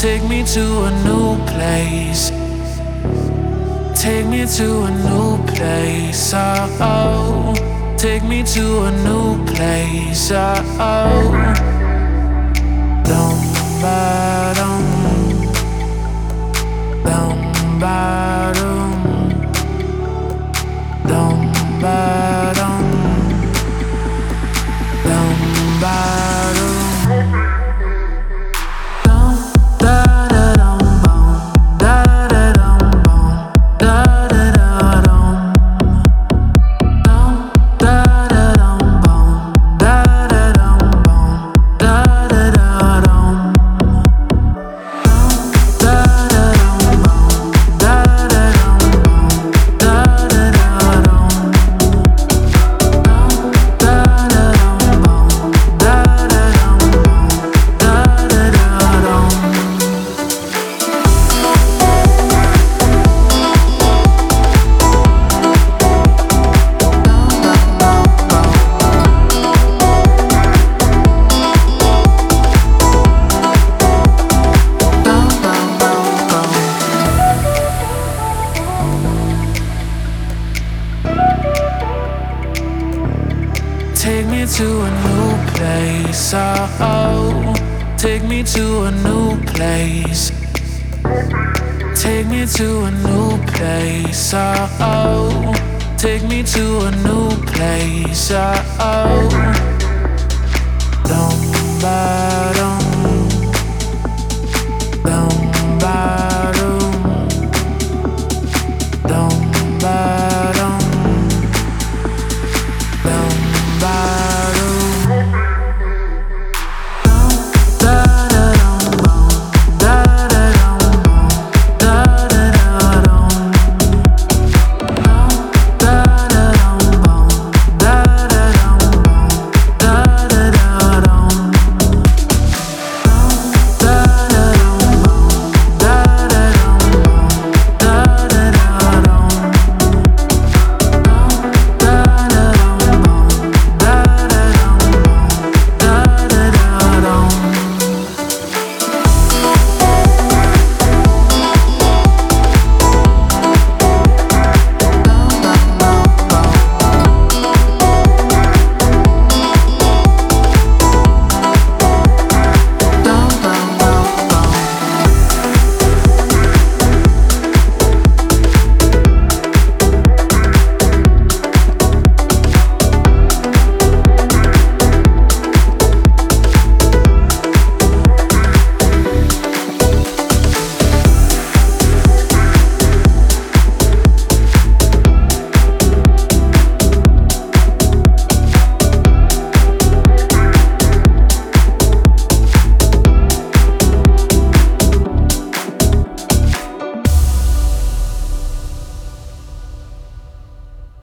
Take me to a new place. Take me to a new place. Oh, oh. Take me to a new place. Oh, oh. Dum ba dum. Dum Take me to a new place. Oh, oh. take me to a new place. Take me to a new place. Oh, oh. take me to a new place. Oh, oh. don't buy.